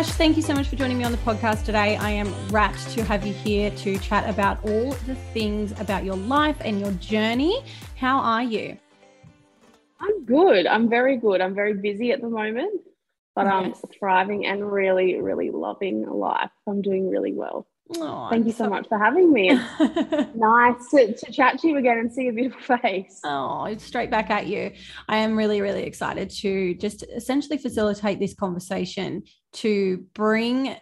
Ash, thank you so much for joining me on the podcast today. I am rapt to have you here to chat about all the things about your life and your journey. How are you? I'm good. I'm very good. I'm very busy at the moment, but I'm thriving and really, really loving life. I'm doing really well. Oh, Thank I'm you so, so, much for having me. nice to, to, chat to you again and see your beautiful face. Oh, it's straight back at you. I am really, really excited to just essentially facilitate this conversation to bring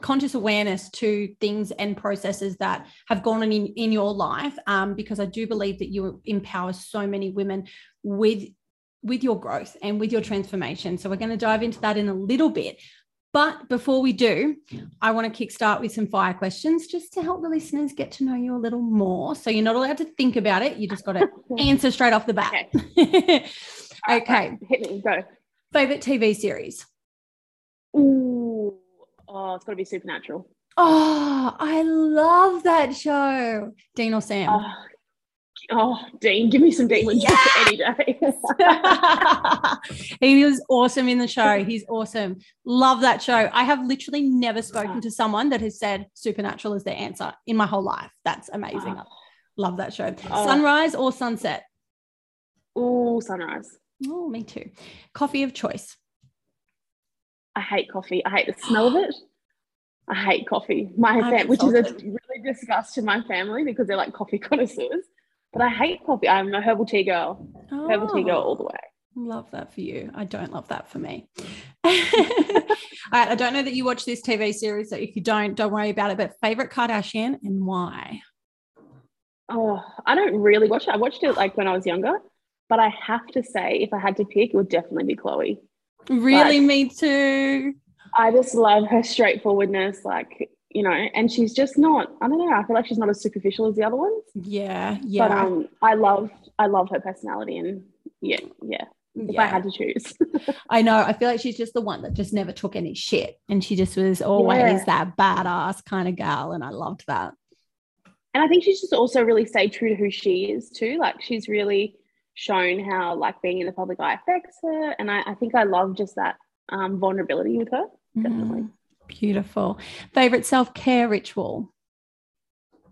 conscious awareness to things and processes that have gone on in, in your life um, because i do believe that you empower so many women with with your growth and with your transformation so we're going to dive into that in a little bit but before we do, I want to kickstart with some fire questions just to help the listeners get to know you a little more. So you're not allowed to think about it. You just got to answer straight off the bat. Okay. okay. Hit me, go. Favorite TV series? Ooh, oh, it's got to be Supernatural. Oh, I love that show. Dean or Sam? Oh, Oh, Dean, give me some Dean yes! any day. he was awesome in the show. He's awesome. Love that show. I have literally never spoken to someone that has said supernatural is their answer in my whole life. That's amazing. Oh. Love that show. Oh. Sunrise or sunset? Oh, sunrise. Oh, me too. Coffee of choice. I hate coffee. I hate the smell of it. I hate coffee. My family, which is a really disgust to my family because they're like coffee connoisseurs. But I hate coffee. I'm a herbal tea girl. Oh, herbal tea girl oh. all the way. Love that for you. I don't love that for me. I don't know that you watch this TV series, so if you don't, don't worry about it. But favorite Kardashian and why? Oh, I don't really watch it. I watched it like when I was younger, but I have to say, if I had to pick, it would definitely be Khloe. Really, like, me too. I just love her straightforwardness. Like you know, and she's just not, I don't know, I feel like she's not as superficial as the other ones. Yeah. Yeah. But um, I love, I love her personality and yeah, yeah. If yeah. I had to choose. I know. I feel like she's just the one that just never took any shit. And she just was always yeah. that badass kind of gal. And I loved that. And I think she's just also really stayed true to who she is too. Like she's really shown how like being in the public eye affects her. And I, I think I love just that um, vulnerability with her. Definitely. Mm. Beautiful. Favorite self care ritual?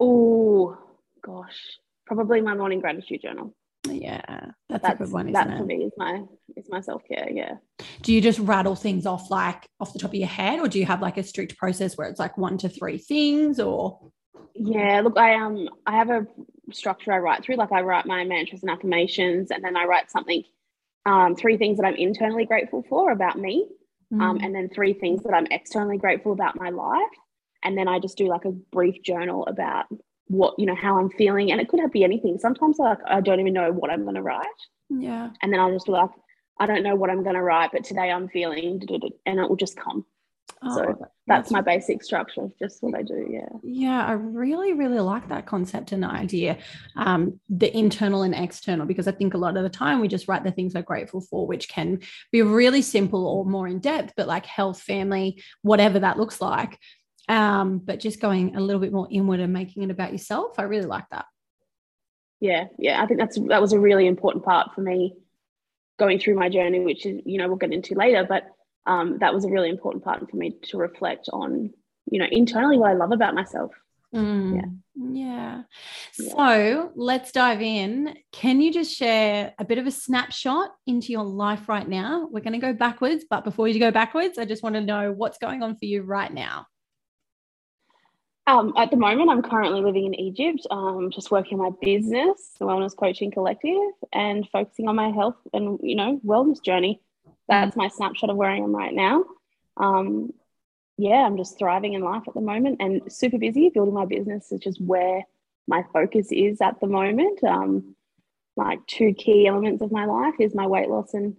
Oh, gosh. Probably my morning gratitude journal. Yeah, that's, that's a good one. that it? for me is my is my self care. Yeah. Do you just rattle things off like off the top of your head, or do you have like a strict process where it's like one to three things, or? Yeah, look, I um I have a structure I write through. Like I write my mantras and affirmations, and then I write something, um, three things that I'm internally grateful for about me, um, mm. um, and then three things that I'm externally grateful about my life. And then I just do like a brief journal about what, you know, how I'm feeling. And it could be anything. Sometimes like I don't even know what I'm going to write. Yeah. And then I'll just be like, I don't know what I'm going to write, but today I'm feeling, and it will just come. Oh, so that's, that's my basic structure, just what I do. Yeah. Yeah. I really, really like that concept and idea, um, the internal and external, because I think a lot of the time we just write the things we're grateful for, which can be really simple or more in depth, but like health, family, whatever that looks like. Um, but just going a little bit more inward and making it about yourself. I really like that. Yeah. Yeah. I think that's, that was a really important part for me going through my journey, which is, you know, we'll get into later, but um, that was a really important part for me to reflect on, you know, internally what I love about myself. Mm, yeah. yeah. So let's dive in. Can you just share a bit of a snapshot into your life right now? We're going to go backwards, but before you go backwards, I just want to know what's going on for you right now. Um, at the moment, I'm currently living in Egypt, um, just working my business, the Wellness Coaching Collective, and focusing on my health and you know wellness journey that's my snapshot of where I am right now. Um, yeah, I'm just thriving in life at the moment and super busy building my business, is where my focus is at the moment. Um, like two key elements of my life is my weight loss and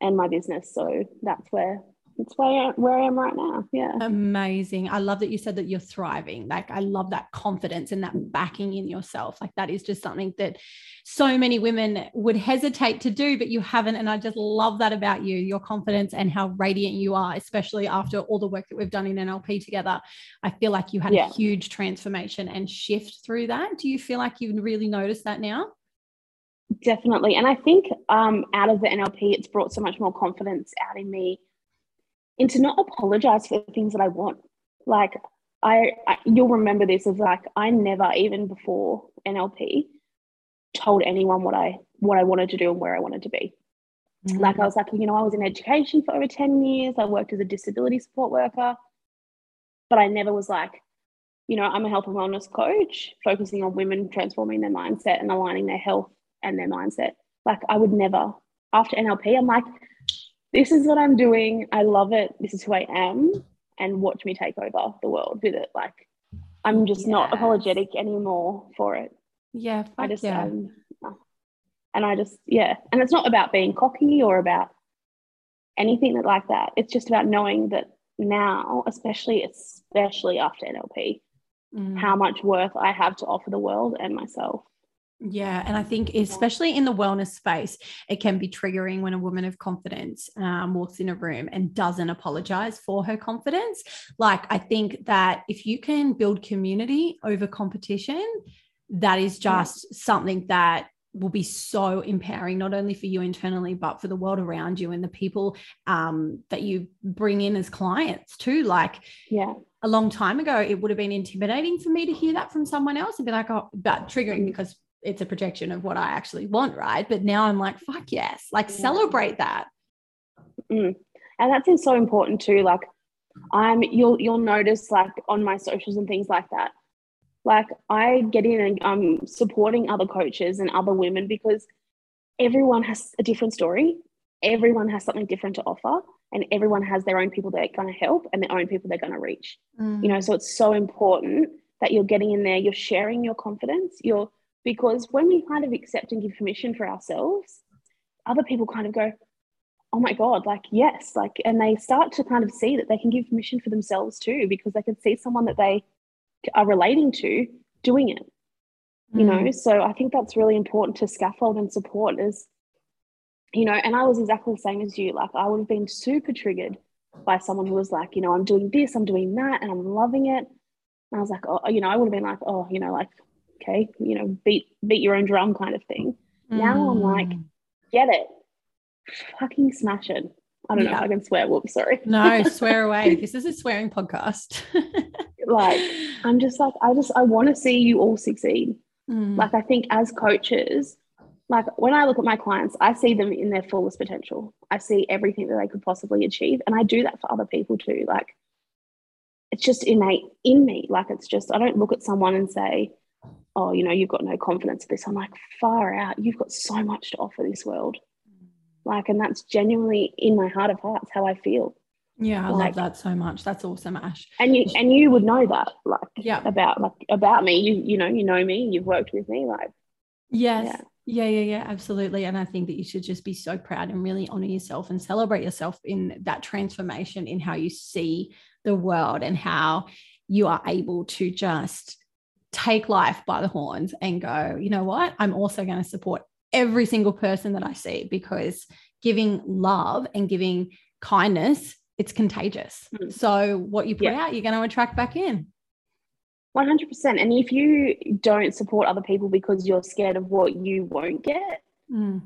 and my business. So that's where it's where, where I am right now. Yeah. Amazing. I love that you said that you're thriving. Like, I love that confidence and that backing in yourself. Like, that is just something that so many women would hesitate to do, but you haven't. And I just love that about you, your confidence and how radiant you are, especially after all the work that we've done in NLP together. I feel like you had yeah. a huge transformation and shift through that. Do you feel like you've really noticed that now? Definitely. And I think um, out of the NLP, it's brought so much more confidence out in me and to not apologize for the things that I want. Like I, I you'll remember this as like I never even before NLP told anyone what I what I wanted to do and where I wanted to be. Mm-hmm. Like I was like, you know, I was in education for over 10 years. I worked as a disability support worker. But I never was like, you know, I'm a health and wellness coach focusing on women transforming their mindset and aligning their health and their mindset. Like I would never, after NLP, I'm like, this is what I'm doing. I love it. This is who I am. And watch me take over the world with it. Like, I'm just yes. not apologetic anymore for it. Yeah. I just, yeah. Um, and I just, yeah. And it's not about being cocky or about anything that like that. It's just about knowing that now, especially, especially after NLP, mm. how much worth I have to offer the world and myself. Yeah. And I think, especially in the wellness space, it can be triggering when a woman of confidence um, walks in a room and doesn't apologize for her confidence. Like, I think that if you can build community over competition, that is just yeah. something that will be so empowering not only for you internally but for the world around you and the people um, that you bring in as clients too like yeah a long time ago it would have been intimidating for me to hear that from someone else and be like oh but triggering because it's a projection of what I actually want, right? But now I'm like, fuck yes, like yeah. celebrate that. Mm. And that's so important too. Like, I'm you'll you'll notice like on my socials and things like that. Like I get in and I'm supporting other coaches and other women because everyone has a different story. Everyone has something different to offer, and everyone has their own people they're going to help and their own people they're going to reach. Mm. You know, so it's so important that you're getting in there, you're sharing your confidence, you're because when we kind of accept and give permission for ourselves, other people kind of go, oh my God, like, yes, like, and they start to kind of see that they can give permission for themselves too, because they can see someone that they are relating to doing it, you mm. know? So I think that's really important to scaffold and support is, you know, and I was exactly the same as you. Like, I would have been super triggered by someone who was like, you know, I'm doing this, I'm doing that, and I'm loving it. And I was like, oh, you know, I would have been like, oh, you know, like, okay, you know, beat beat your own drum kind of thing. Mm. Now I'm like, mm. get it, fucking smash it. I don't yeah. know if I can swear. Whoops, sorry. No, swear away. This is a swearing podcast. like, I'm just like, I just I want to see you all succeed. Mm. Like, I think as coaches, like when I look at my clients, I see them in their fullest potential. I see everything that they could possibly achieve. And I do that for other people too. Like it's just innate in me. Like it's just, I don't look at someone and say, oh, you know, you've got no confidence in this. I'm like, far out. You've got so much to offer this world. Like, and that's genuinely in my heart of hearts how I feel. Yeah, I like, love that so much. That's awesome, Ash. And you and you would know that, like, yeah, about like about me. You you know, you know me. You've worked with me, like, yes. Yeah. Yeah, yeah, yeah, absolutely. And I think that you should just be so proud and really honor yourself and celebrate yourself in that transformation in how you see the world and how you are able to just take life by the horns and go, you know what? I'm also going to support every single person that I see because giving love and giving kindness, it's contagious. Mm. So what you put yeah. out, you're going to attract back in. 100%. And if you don't support other people because you're scared of what you won't get, mm.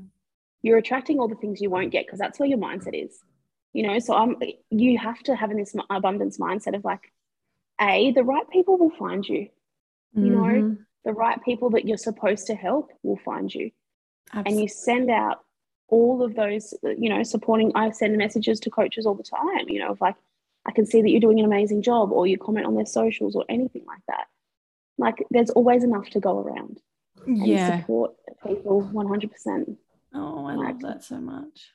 you're attracting all the things you won't get because that's where your mindset is. You know, so I'm you have to have in this abundance mindset of like, A, the right people will find you you know mm-hmm. the right people that you're supposed to help will find you Absolutely. and you send out all of those you know supporting i send messages to coaches all the time you know if like i can see that you're doing an amazing job or you comment on their socials or anything like that like there's always enough to go around yeah support people 100% oh i like, love that so much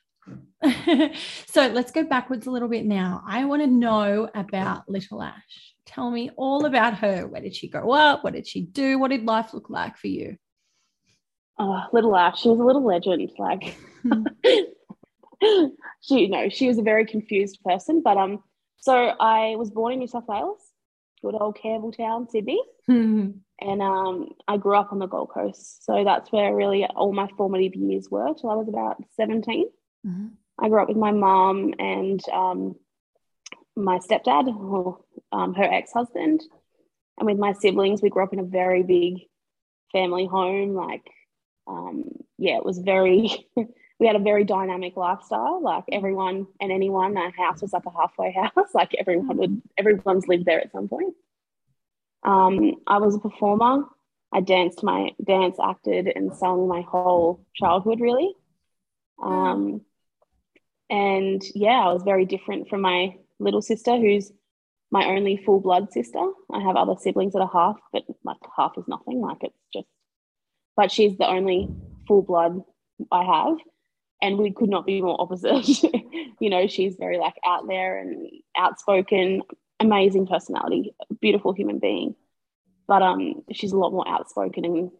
so let's go backwards a little bit now i want to know about little ash Tell me all about her. Where did she grow up? What did she do? What did life look like for you? oh, little Ash, she was a little legend. Like, she, you know, she was a very confused person. But um, so I was born in New South Wales, good old Campbelltown, Sydney, and um, I grew up on the Gold Coast. So that's where really all my formative years were till I was about 17. Mm-hmm. I grew up with my mom and um, my stepdad, or um, her ex husband, and with my siblings. We grew up in a very big family home. Like, um, yeah, it was very, we had a very dynamic lifestyle. Like, everyone and anyone, our house was like a halfway house. like, everyone would, everyone's lived there at some point. Um, I was a performer. I danced my dance, acted, and sung my whole childhood, really. Um, and yeah, I was very different from my little sister, who's my only full blood sister. I have other siblings that are half, but like half is nothing. Like it's just, but she's the only full blood I have. And we could not be more opposite. you know, she's very like out there and outspoken, amazing personality, beautiful human being. But um, she's a lot more outspoken and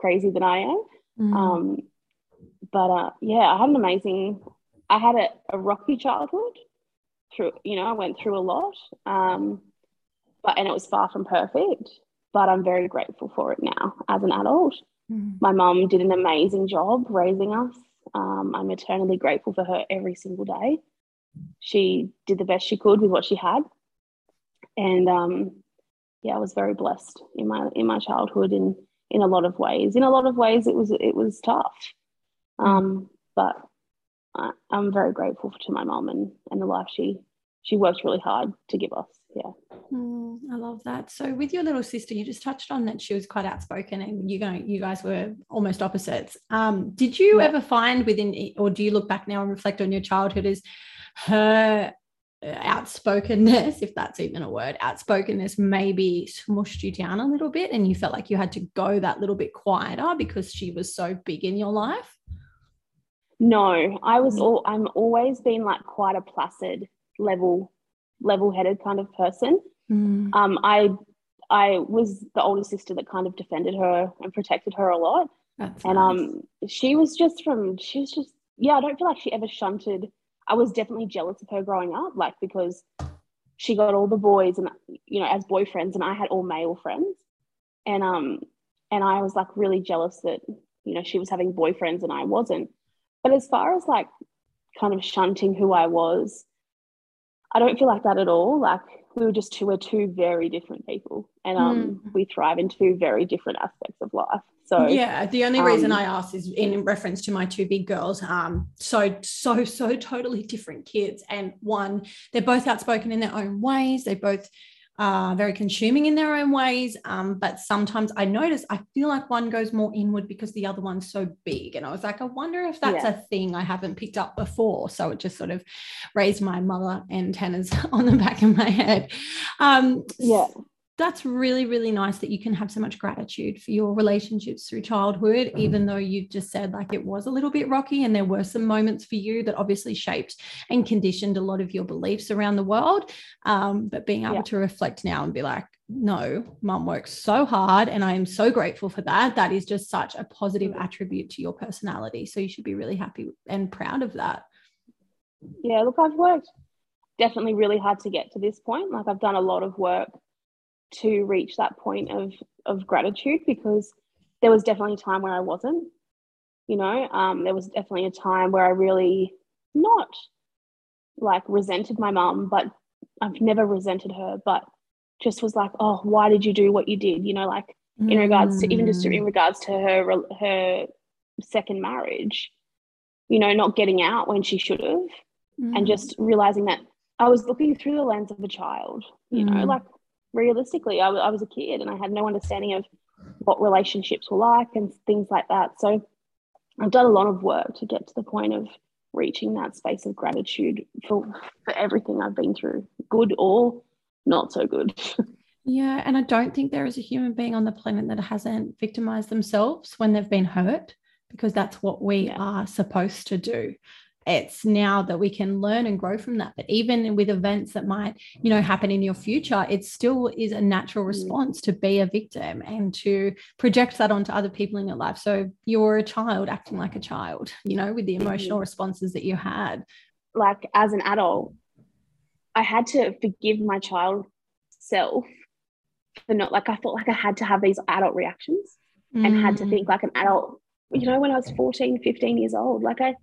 crazy than I am. Mm. Um, but uh, yeah, I had an amazing, I had a, a rocky childhood through, you know, I went through a lot. Um, but and it was far from perfect, but I'm very grateful for it now as an adult. Mm-hmm. My mum did an amazing job raising us. Um, I'm eternally grateful for her every single day. She did the best she could with what she had, and um, yeah, I was very blessed in my in my childhood in in a lot of ways. In a lot of ways, it was it was tough, um, but I, am very grateful to my mom and and the life she she worked really hard to give us. Yeah. Mm, I love that. So with your little sister, you just touched on that she was quite outspoken and you going you guys were almost opposites. Um, did you yeah. ever find within or do you look back now and reflect on your childhood as her uh, outspokenness, if that's even a word, outspokenness maybe smushed you down a little bit and you felt like you had to go that little bit quieter because she was so big in your life? No, I was mm. all I'm always been like quite a placid, level, level-headed kind of person. Mm. Um, I I was the older sister that kind of defended her and protected her a lot. That's and nice. um she was just from she was just yeah, I don't feel like she ever shunted. I was definitely jealous of her growing up, like because she got all the boys and you know as boyfriends and I had all male friends. And um and I was like really jealous that you know she was having boyfriends and I wasn't. But as far as like kind of shunting who I was, I don't feel like that at all. Like we were just two, we're two very different people, and um, mm. we thrive in two very different aspects of life. So yeah, the only reason um, I asked is in reference to my two big girls. Um, so so so totally different kids, and one they're both outspoken in their own ways. They both uh, very consuming in their own ways. Um, but sometimes I notice I feel like one goes more inward because the other one's so big. And I was like, I wonder if that's yeah. a thing I haven't picked up before. So it just sort of raised my mother antennas on the back of my head. Um, yeah that's really really nice that you can have so much gratitude for your relationships through childhood mm-hmm. even though you just said like it was a little bit rocky and there were some moments for you that obviously shaped and conditioned a lot of your beliefs around the world um, but being able yeah. to reflect now and be like no mum works so hard and i am so grateful for that that is just such a positive mm-hmm. attribute to your personality so you should be really happy and proud of that yeah look i've worked definitely really hard to get to this point like i've done a lot of work to reach that point of of gratitude because there was definitely a time where I wasn't. You know, um, there was definitely a time where I really not like resented my mum, but I've never resented her, but just was like, oh, why did you do what you did? You know, like in mm. regards to even just in mm. regards to her her second marriage, you know, not getting out when she should have, mm. and just realizing that I was looking through the lens of a child. You mm. know, like realistically, I, I was a kid and I had no understanding of what relationships were like and things like that. So I've done a lot of work to get to the point of reaching that space of gratitude for for everything I've been through, good or not so good. yeah, and I don't think there is a human being on the planet that hasn't victimized themselves when they've been hurt because that's what we yeah. are supposed to do. It's now that we can learn and grow from that but even with events that might you know happen in your future it still is a natural mm. response to be a victim and to project that onto other people in your life so you're a child acting like a child you know with the emotional mm-hmm. responses that you had like as an adult i had to forgive my child self for not like i felt like i had to have these adult reactions mm. and had to mm. think like an adult you know when i was 14 15 years old like i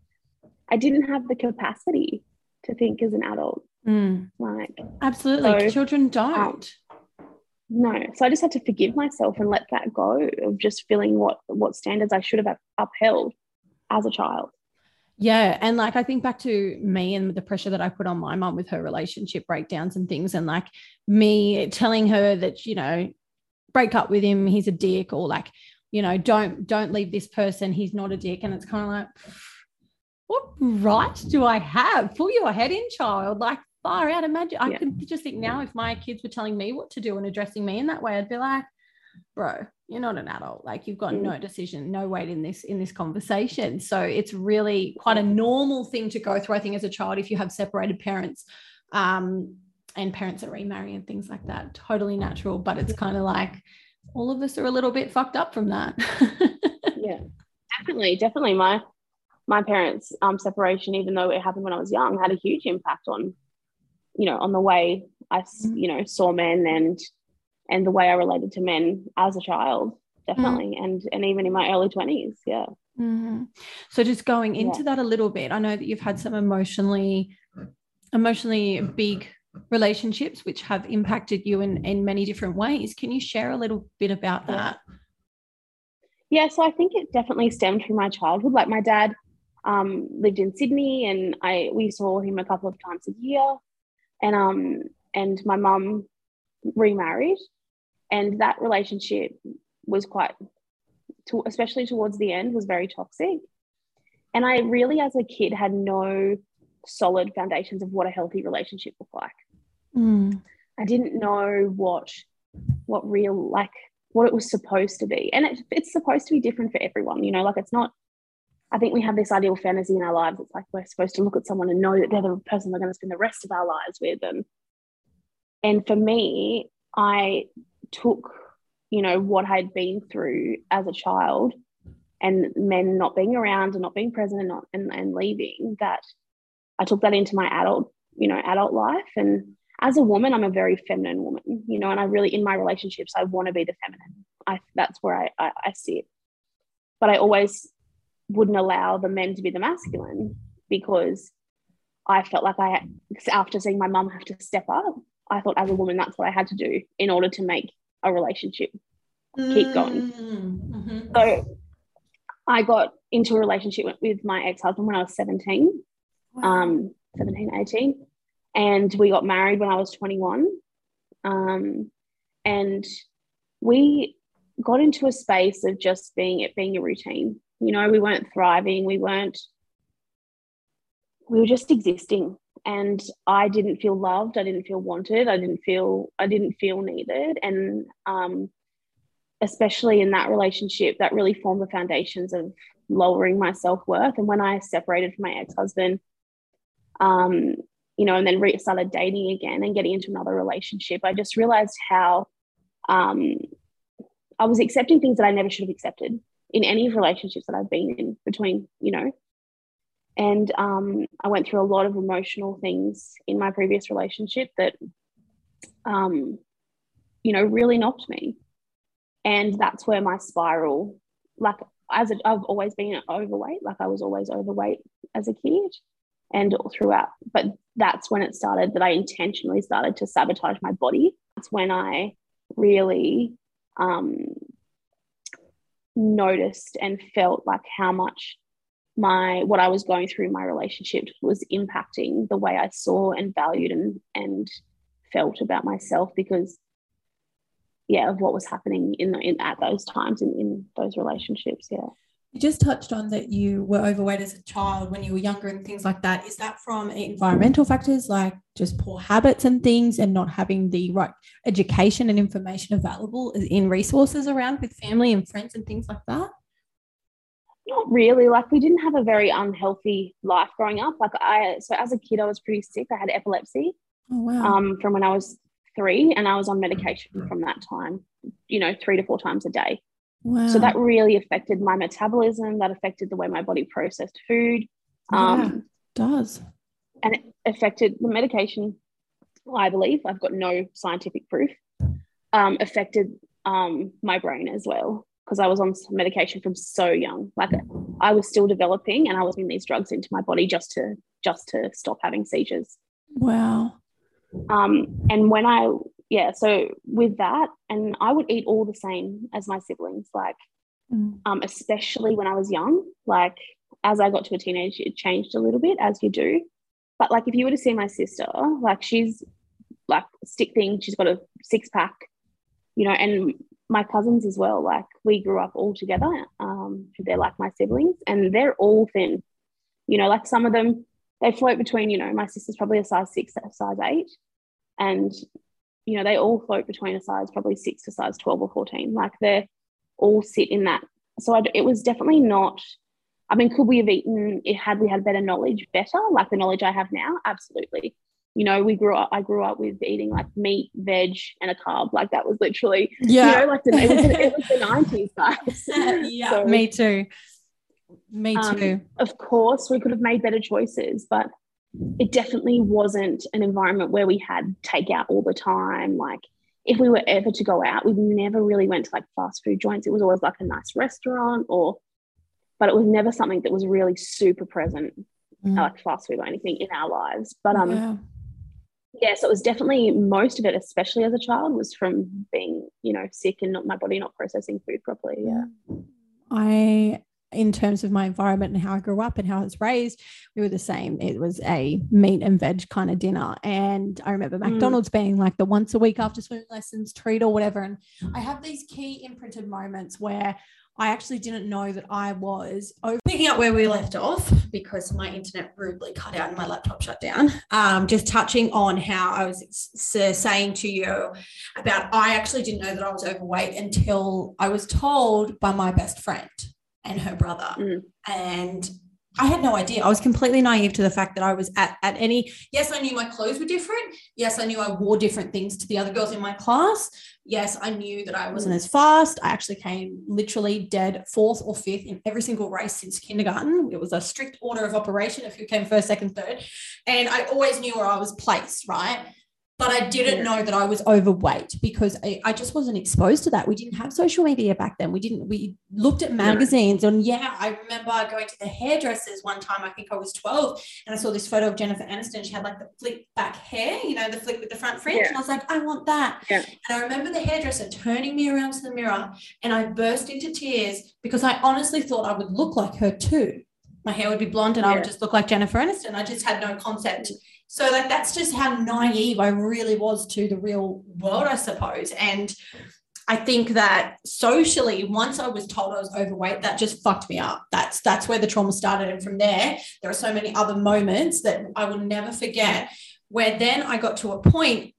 i didn't have the capacity to think as an adult mm. like absolutely so, children don't um, no so i just had to forgive myself and let that go of just feeling what what standards i should have upheld as a child yeah. And like, I think back to me and the pressure that I put on my mom with her relationship breakdowns and things, and like me telling her that, you know, break up with him, he's a dick, or like, you know, don't, don't leave this person, he's not a dick. And it's kind of like, what right do I have? Pull your head in, child. Like, far out. Imagine, yeah. I can just think now if my kids were telling me what to do and addressing me in that way, I'd be like, bro, you're not an adult like you've got mm. no decision no weight in this in this conversation so it's really quite a normal thing to go through i think as a child if you have separated parents um, and parents are remarrying and things like that totally natural but it's kind of like all of us are a little bit fucked up from that yeah definitely definitely my my parents um separation even though it happened when i was young had a huge impact on you know on the way i mm. you know saw men and and the way I related to men as a child, definitely, mm. and and even in my early twenties, yeah. Mm-hmm. So just going into yeah. that a little bit, I know that you've had some emotionally, emotionally big relationships which have impacted you in in many different ways. Can you share a little bit about that? Yeah, so I think it definitely stemmed from my childhood. Like my dad um, lived in Sydney, and I we saw him a couple of times a year, and um and my mum remarried and that relationship was quite to, especially towards the end was very toxic. And i really as a kid had no solid foundations of what a healthy relationship looked like. Mm. i didn't know what what real like what it was supposed to be. And it, it's supposed to be different for everyone you know like it's not i think we have this ideal fantasy in our lives it's like we're supposed to look at someone and know that they're the person we're going to spend the rest of our lives with and and for me i took, you know, what I'd been through as a child and men not being around and not being present and not and, and leaving, that I took that into my adult, you know, adult life. And as a woman, I'm a very feminine woman, you know, and I really in my relationships, I want to be the feminine. I that's where I, I, I sit. But I always wouldn't allow the men to be the masculine because I felt like I, after seeing my mum have to step up, I thought as a woman, that's what I had to do in order to make a relationship keep going. Mm-hmm. So I got into a relationship with my ex husband when I was 17, wow. um, 17, 18. And we got married when I was 21. Um, and we got into a space of just being it being a routine. You know, we weren't thriving, we weren't, we were just existing and I didn't feel loved. I didn't feel wanted. I didn't feel I didn't feel needed, and um, especially in that relationship, that really formed the foundations of lowering my self worth. And when I separated from my ex husband, um, you know, and then started dating again and getting into another relationship, I just realized how um, I was accepting things that I never should have accepted in any relationships that I've been in between, you know, and um, I went through a lot of emotional things in my previous relationship that, um, you know, really knocked me. And that's where my spiral, like, as I've always been overweight, like, I was always overweight as a kid and throughout. But that's when it started that I intentionally started to sabotage my body. That's when I really um, noticed and felt like how much my what I was going through my relationship was impacting the way I saw and valued and and felt about myself because yeah of what was happening in, the, in at those times in, in those relationships yeah you just touched on that you were overweight as a child when you were younger and things like that is that from environmental factors like just poor habits and things and not having the right education and information available in resources around with family and friends and things like that Not really. Like we didn't have a very unhealthy life growing up. Like I, so as a kid, I was pretty sick. I had epilepsy Oh wow. um, from when I was three, and I was on medication from that time. You know, three to four times a day. Wow. So that really affected my metabolism. That affected the way my body processed food. Um, Yeah. does. and it affected the medication. I believe I've got no scientific proof. Um, affected um, my brain as well because I was on medication from so young. Like I was still developing, and I was putting these drugs into my body just to just to stop having seizures. Wow. Um, and when I yeah, so with that, and I would eat all the same as my siblings. Like Mm. um, especially when I was young. Like as I got to a teenage, it changed a little bit as you do. But like if you were to see my sister, like she's like stick thing, she's got a six pack, you know, and my cousins as well. Like we grew up all together. Um, they're like my siblings, and they're all thin. You know, like some of them they float between. You know, my sister's probably a size six, a size eight, and you know they all float between a size probably six to size twelve or fourteen. Like they're all sit in that. So I, it was definitely not. I mean, could we have eaten it had we had better knowledge, better like the knowledge I have now? Absolutely. You know, we grew up. I grew up with eating like meat, veg, and a carb. Like that was literally, Yeah. you know, like the, it was, the- it was the nineties, guys. yeah. So, me too. Me Um, too. Of course, we could have made better choices, but it definitely wasn't an environment where we had takeout all the time. Like if we were ever to go out, we never really went to like fast food joints. It was always like a nice restaurant or, but it was never something that was really super present, Mm. like fast food or anything in our lives. But um, yeah. yeah, so it was definitely most of it, especially as a child, was from being, you know, sick and not my body not processing food properly. Yeah. I, in terms of my environment and how I grew up and how I was raised, we were the same. It was a meat and veg kind of dinner. And I remember Mm. McDonald's being like the once a week after swimming lessons treat or whatever. And I have these key imprinted moments where I actually didn't know that I was over- picking up where we left off because my internet rudely cut out and my laptop shut down. Um, just touching on how I was saying to you about I actually didn't know that I was overweight until I was told by my best friend and her brother. Mm. And I had no idea. I was completely naive to the fact that I was at, at any. Yes, I knew my clothes were different. Yes, I knew I wore different things to the other girls in my class. Yes, I knew that I wasn't as fast. I actually came literally dead fourth or fifth in every single race since kindergarten. It was a strict order of operation of who came first, second, third. And I always knew where I was placed, right? But I didn't know that I was overweight because I, I just wasn't exposed to that. We didn't have social media back then. We didn't, we looked at magazines. And yeah, I remember going to the hairdressers one time, I think I was 12, and I saw this photo of Jennifer Aniston. She had like the flip back hair, you know, the flick with the front fringe. Yeah. And I was like, I want that. Yeah. And I remember the hairdresser turning me around to the mirror and I burst into tears because I honestly thought I would look like her too. My hair would be blonde and I would just look like Jennifer Aniston. I just had no concept. So like that's just how naive I really was to the real world, I suppose. And I think that socially, once I was told I was overweight, that just fucked me up. That's that's where the trauma started. And from there, there are so many other moments that I will never forget. Where then I got to a point,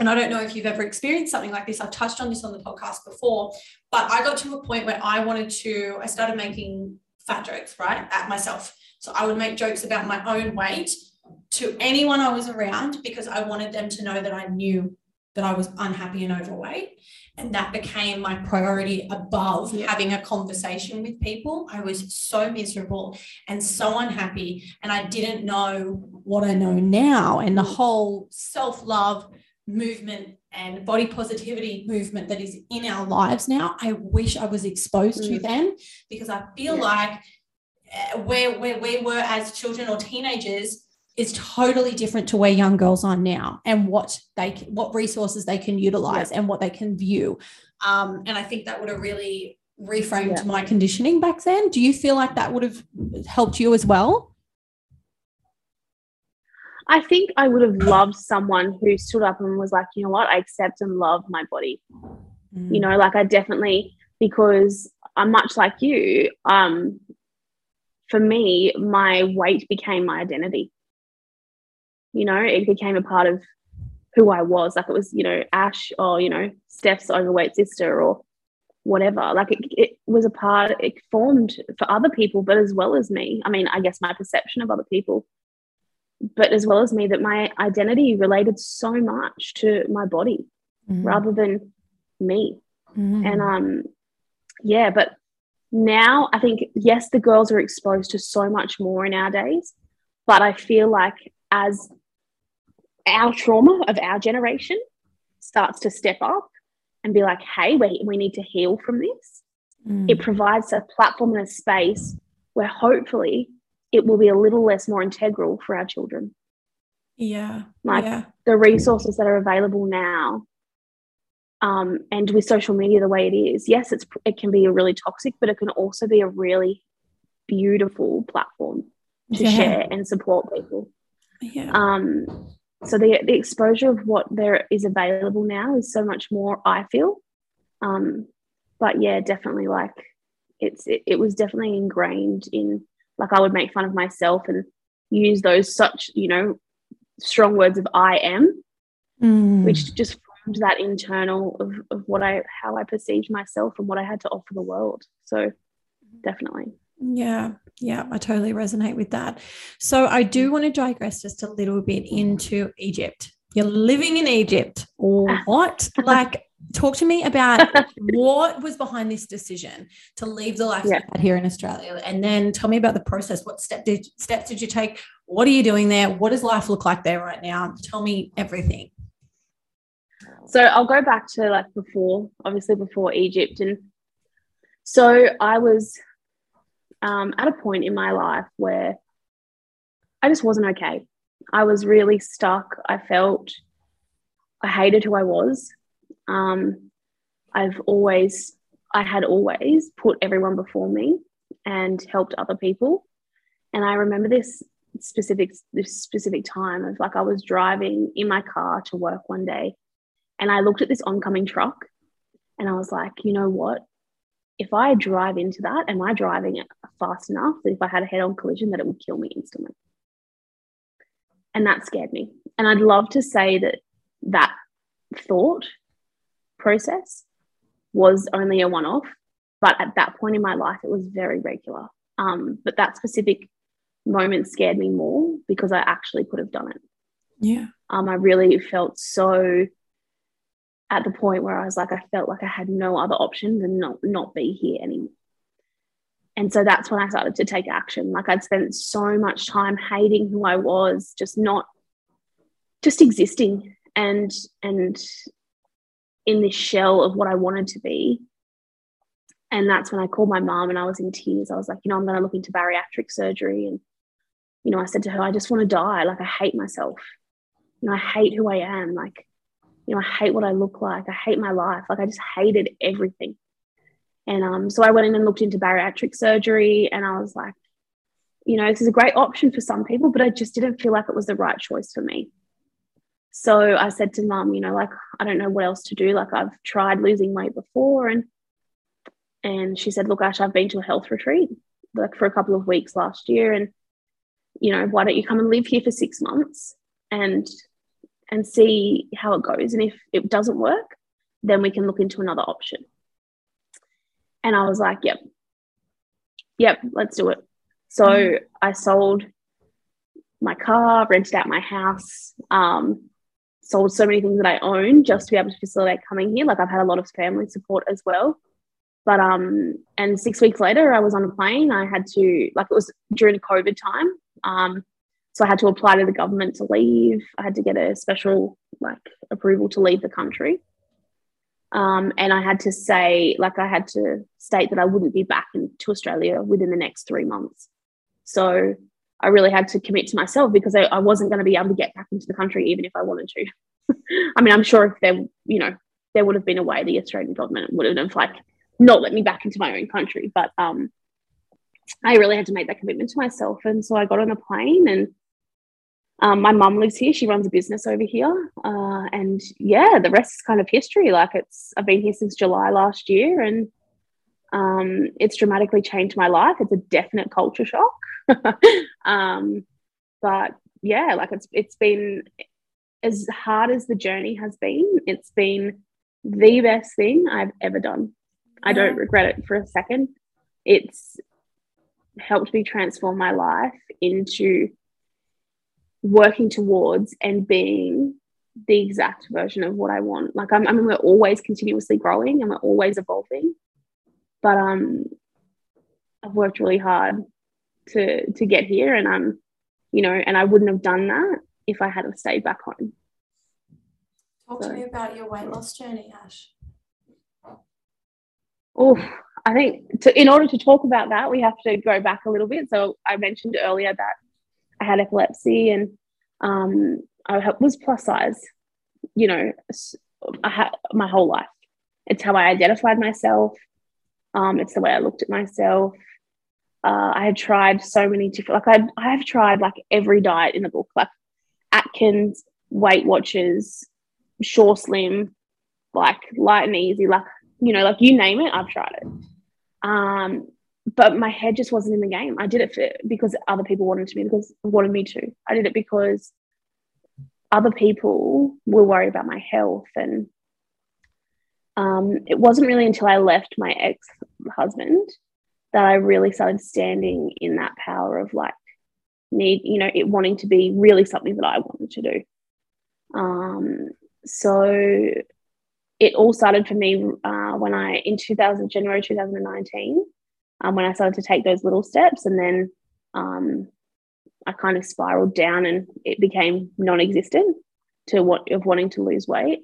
and I don't know if you've ever experienced something like this. I've touched on this on the podcast before, but I got to a point where I wanted to, I started making fat jokes, right, at myself. So I would make jokes about my own weight to anyone I was around because I wanted them to know that I knew that I was unhappy and overweight. And that became my priority above Yeah. having a conversation with people. I was so miserable and so unhappy. And I didn't know what I know now. And the whole self love movement and body positivity movement that is in our lives now, I wish I was exposed to Mm. then because I feel Yeah. like uh, where, where we were as children or teenagers is totally different to where young girls are now and what they what resources they can utilize and what they can view um, and i think that would have really reframed Yeah. my conditioning back then do you feel like that would have helped you as well I think I would have loved someone who stood up and was like, you know what, I accept and love my body. You know, like I definitely because I'm much like you. Um, for me, my weight became my identity. You know, it became a part of who I was. Like it was, you know, Ash or you know, Steph's overweight sister, or whatever. Like it, it was a part, it formed for other people, but as well as me. I mean, I guess my perception of other people, but as well as me, that my identity related so much to my body mm-hmm. rather than me. Mm-hmm. And um, yeah, but now I think, yes, the girls are exposed to so much more in our days, but I feel like as our trauma of our generation starts to step up and be like, hey, we, we need to heal from this, mm. it provides a platform and a space where hopefully it will be a little less more integral for our children. Yeah. Like yeah. the resources that are available now um, and with social media the way it is yes it's it can be a really toxic but it can also be a really beautiful platform to yeah. share and support people yeah um so the, the exposure of what there is available now is so much more i feel um but yeah definitely like it's it, it was definitely ingrained in like i would make fun of myself and use those such you know strong words of i am mm. which just formed that internal of, of what I how I perceived myself and what I had to offer the world. So definitely. Yeah, yeah, I totally resonate with that. So I do mm. want to digress just a little bit into Egypt. You're living in Egypt. What? like talk to me about what was behind this decision to leave the life yeah. here in Australia and then tell me about the process. What step did steps did you take? What are you doing there? What does life look like there right now? Tell me everything. So I'll go back to like before, obviously before Egypt. And so I was um, at a point in my life where I just wasn't okay. I was really stuck. I felt I hated who I was. Um, I've always, I had always put everyone before me and helped other people. And I remember this specific this specific time of like I was driving in my car to work one day and I looked at this oncoming truck and I was like, you know what? If I drive into that, am I driving it fast enough that if I had a head on collision, that it would kill me instantly? And that scared me. And I'd love to say that that thought process was only a one off. But at that point in my life, it was very regular. Um, but that specific moment scared me more because I actually could have done it. Yeah. Um, I really felt so at the point where I was like, I felt like I had no other option than not not be here anymore. And so that's when I started to take action. Like I'd spent so much time hating who I was, just not just existing and and in this shell of what I wanted to be. And that's when I called my mom and I was in tears. I was like, you know, I'm going to look into bariatric surgery. And, you know, I said to her, I just want to die. Like, I hate myself. Know, I hate who I am. Like, you know, I hate what I look like. I hate my life. Like I just hated everything. And um, so I went in and looked into bariatric surgery and I was like, you know, this is a great option for some people, but I just didn't feel like it was the right choice for me. So I said to mum, you know, like, I don't know what else to do. Like I've tried losing weight before. And and she said, look, Ash, I've been to a health retreat like for a couple of weeks last year. And, you know, why don't you come and live here for six months? And and see how it goes. And if it doesn't work, then we can look into another option. And I was like, yep, yep, let's do it. So mm. I sold my car, rented out my house, um, sold so many things that I own just to be able to facilitate coming here. Like I've had a lot of family support as well. But um, and six weeks later, I was on a plane. I had to like it was during COVID time. Um, so I had to apply to the government to leave. I had to get a special like approval to leave the country. Um, and I had to say, like, I had to state that I wouldn't be back into Australia within the next three months. So I really had to commit to myself because I, I wasn't going to be able to get back into the country even if I wanted to. I mean, I'm sure if there, you know, there would have been a way the Australian government would have like not let me back into my own country, but um, I really had to make that commitment to myself. And so I got on a plane and um, my mum lives here. She runs a business over here. Uh, and yeah, the rest is kind of history. Like it's, I've been here since July last year and um, it's dramatically changed my life. It's a definite culture shock. um, but yeah, like it's, it's been as hard as the journey has been, it's been the best thing I've ever done. I don't regret it for a second. It's helped me transform my life into working towards and being the exact version of what I want. Like I'm, I mean, we're always continuously growing and we're always evolving. But um, I've worked really hard to to get here, and I'm, you know, and I wouldn't have done that if I had have stayed back home. Talk so. to me about your weight loss journey, Ash. Oh, I think to, in order to talk about that, we have to go back a little bit. So I mentioned earlier that I had epilepsy and um, I was plus size, you know, I my whole life. It's how I identified myself. Um, it's the way I looked at myself. Uh, I had tried so many different, like I, I have tried like every diet in the book, like Atkins, Weight Watchers, Sure Slim, like light and easy, like you know, like you name it, I've tried it. Um, but my head just wasn't in the game. I did it for because other people wanted to me because wanted me to. I did it because other people were worried about my health and um, it wasn't really until I left my ex husband that I really started standing in that power of like need, you know, it wanting to be really something that I wanted to do. Um, so it all started for me uh, when I, in 2000, January 2019, um, when I started to take those little steps. And then um, I kind of spiraled down and it became non existent to what of wanting to lose weight.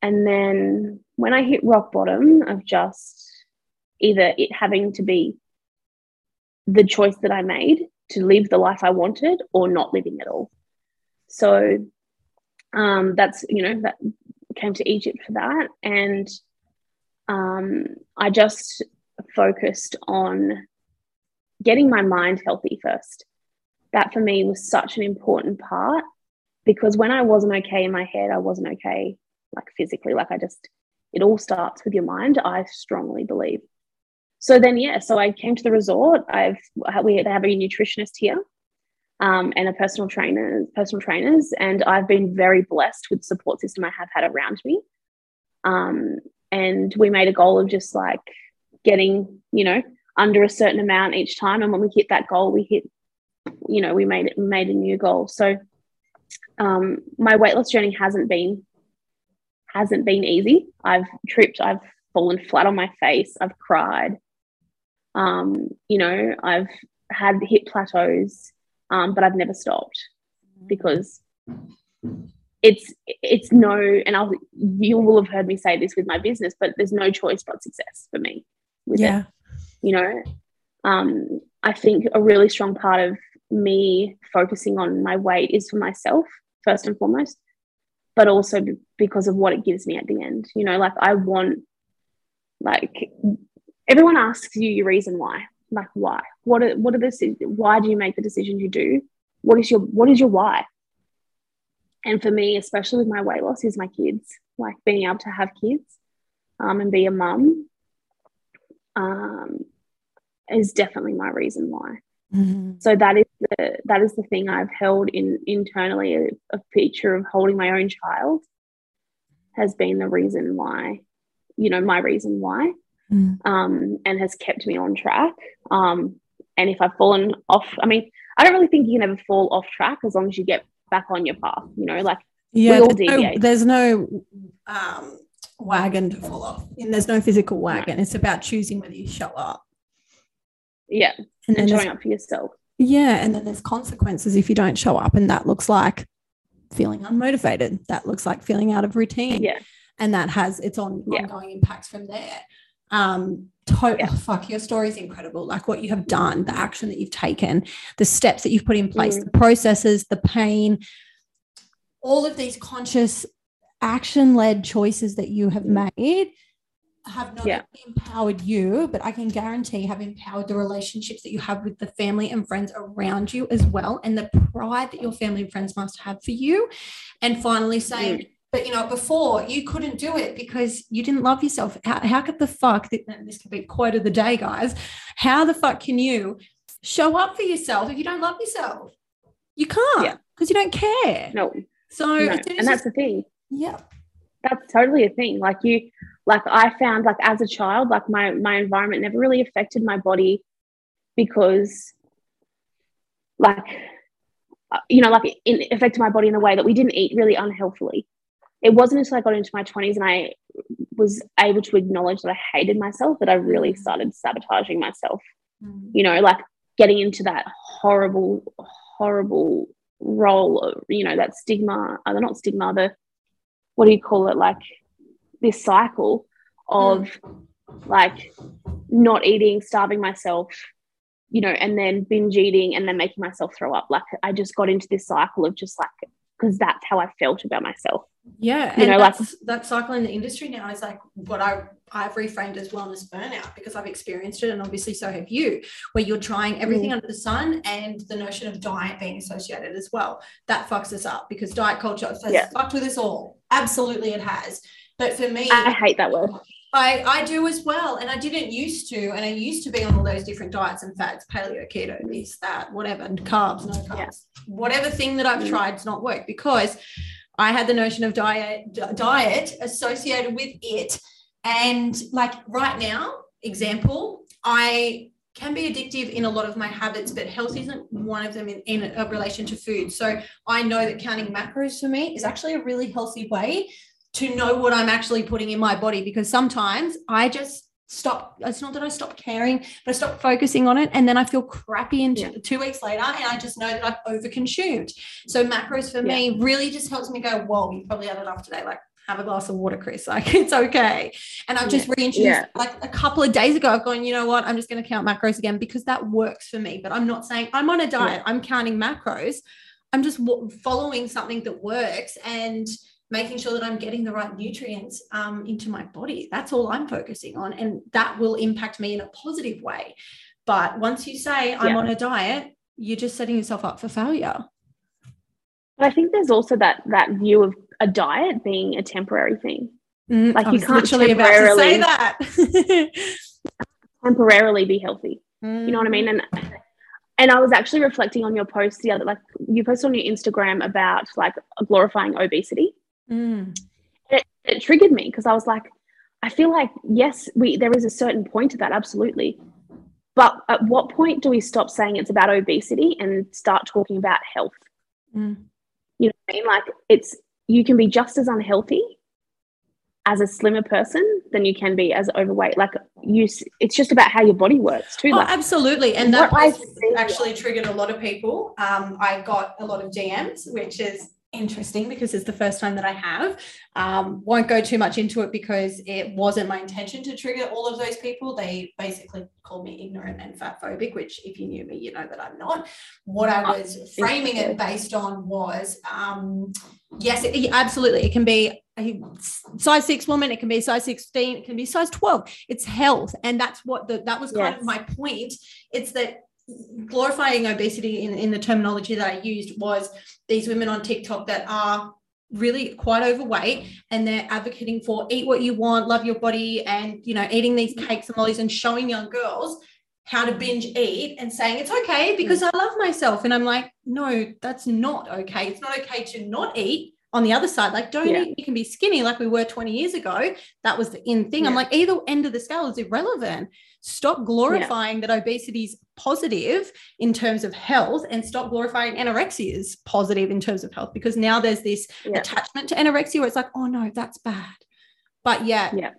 And then when I hit rock bottom of just either it having to be the choice that I made to live the life I wanted or not living at all. So um, that's, you know, that came to Egypt for that. And um, I just focused on getting my mind healthy first. That for me was such an important part because when I wasn't okay in my head, I wasn't okay like physically. Like I just, it all starts with your mind, I strongly believe. So then, yeah, so I came to the resort. I've, we they have a nutritionist here um, and a personal trainer, personal trainers, and I've been very blessed with the support system I have had around me. Um, and we made a goal of just like getting, you know, under a certain amount each time, and when we hit that goal, we hit, you know, we made it made a new goal. So um, my weight loss journey hasn't been hasn't been easy. I've tripped, I've fallen flat on my face, I've cried. Um, you know, I've had hit plateaus um, but I've never stopped because it's it's no and I'll you will have heard me say this with my business but there's no choice but success for me with yeah. it you know? Um I think a really strong part of me focusing on my weight is for myself first and foremost but also because of what it gives me at the end you know? Like I want like everyone asks you your reason why like why? What are what are the why do you make the decisions you do? What is your what is your why? And for me especially with my weight loss is my kids like being able to have kids um, and be a mum um, is definitely my reason why mm-hmm. so that is the that is the thing i've held in internally a, a picture of holding my own child has been the reason why you know my reason why mm. um, and has kept me on track. Um, and if I've fallen off, I mean, I don't really think you can ever fall off track as long as you get back on your path, you know, like yeah, there's no, there's no um, wagon to fall off and there's no physical wagon. No. It's about choosing whether you show up. Yeah. And, and showing up for yourself. Yeah. And then there's consequences if you don't show up. And that looks like feeling unmotivated. That looks like feeling out of routine. Yeah. And that has its on, yeah. ongoing impacts from there um to- yeah. oh, fuck your story is incredible like what you have done the action that you've taken the steps that you've put in place mm. the processes the pain all of these conscious action led choices that you have mm. made have not yeah. empowered you, but I can guarantee have empowered the relationships that you have with the family and friends around you as well, and the pride that your family and friends must have for you. And finally, saying, mm. But you know, before you couldn't do it because you didn't love yourself. How, how could the fuck, this could be quote of the day, guys. How the fuck can you show up for yourself if you don't love yourself? You can't because yeah. you don't care. No. So, no. and that's the thing. Yeah. That's totally a thing. Like you, like I found like as a child, like my my environment never really affected my body because like uh, you know, like it affected my body in a way that we didn't eat really unhealthily. It wasn't until I got into my 20s and I was able to acknowledge that I hated myself that I really mm. started sabotaging myself. Mm. You know, like getting into that horrible, horrible role of, you know, that stigma, uh, not stigma, the, what do you call it? Like this cycle of mm. like not eating, starving myself, you know, and then binge eating and then making myself throw up. Like I just got into this cycle of just like, because that's how I felt about myself. Yeah. You and know, like that cycle in the industry now is like what I I've reframed as wellness burnout because I've experienced it and obviously so have you, where you're trying everything mm. under the sun and the notion of diet being associated as well. That fucks us up because diet culture has yeah. fucked with us all. Absolutely it has. But for me I hate that word. I, I do as well. And I didn't used to. And I used to be on all those different diets and fads, paleo, keto, this, that, whatever, and carbs, no carbs. Yeah. Whatever thing that I've mm. tried has not worked because I had the notion of diet diet associated with it. And like right now, example, I can be addictive in a lot of my habits, but health isn't one of them in, in a relation to food. So I know that counting macros for me is actually a really healthy way to know what I'm actually putting in my body because sometimes I just stop it's not that i stop caring but i stop focusing on it and then i feel crappy in yeah. two weeks later and i just know that i've overconsumed. So macros for yeah. me really just helps me go whoa you probably had enough today. Like have a glass of water chris. Like it's okay. And i've just yeah. reintroduced like a couple of days ago i've gone you know what? I'm just going to count macros again because that works for me. But i'm not saying i'm on a diet. I'm counting macros. I'm just following something that works and making sure that I'm getting the right nutrients um, into my body. That's all I'm focusing on. And that will impact me in a positive way. But once you say I'm yeah. on a diet, you're just setting yourself up for failure. But I think there's also that that view of a diet being a temporary thing. Mm, like you can't temporarily say that. temporarily be healthy. Mm. You know what I mean? And and I was actually reflecting on your post the other like you posted on your Instagram about like glorifying obesity. Mm. It, it triggered me because I was like, I feel like yes, we there is a certain point to that, absolutely. But at what point do we stop saying it's about obesity and start talking about health? Mm. You know what I mean? Like it's you can be just as unhealthy as a slimmer person than you can be as overweight. Like you, it's just about how your body works too. Oh, like, absolutely, and that actually triggered a lot of people. Um, I got a lot of DMs, which is interesting because it's the first time that I have. Um, won't go too much into it because it wasn't my intention to trigger all of those people. They basically called me ignorant and fat phobic, which if you knew me, you know that I'm not. What I was framing it based on was um, yes, it, absolutely. It can be a size six woman, it can be size 16, it can be size 12. It's health. And that's what the that was kind yes. of my point. It's that glorifying obesity in, in the terminology that I used was these women on TikTok that are really quite overweight and they're advocating for eat what you want, love your body, and you know, eating these cakes and lollies and showing young girls how to binge eat and saying it's okay because I love myself. And I'm like, no, that's not okay. It's not okay to not eat on the other side, like don't yeah. eat, you can be skinny like we were 20 years ago. That was the in thing. Yeah. I'm like, either end of the scale is irrelevant. Stop glorifying yeah. that obesity is positive in terms of health and stop glorifying anorexia is positive in terms of health because now there's this attachment to anorexia where it's like, oh no, that's bad. But yeah, yeah.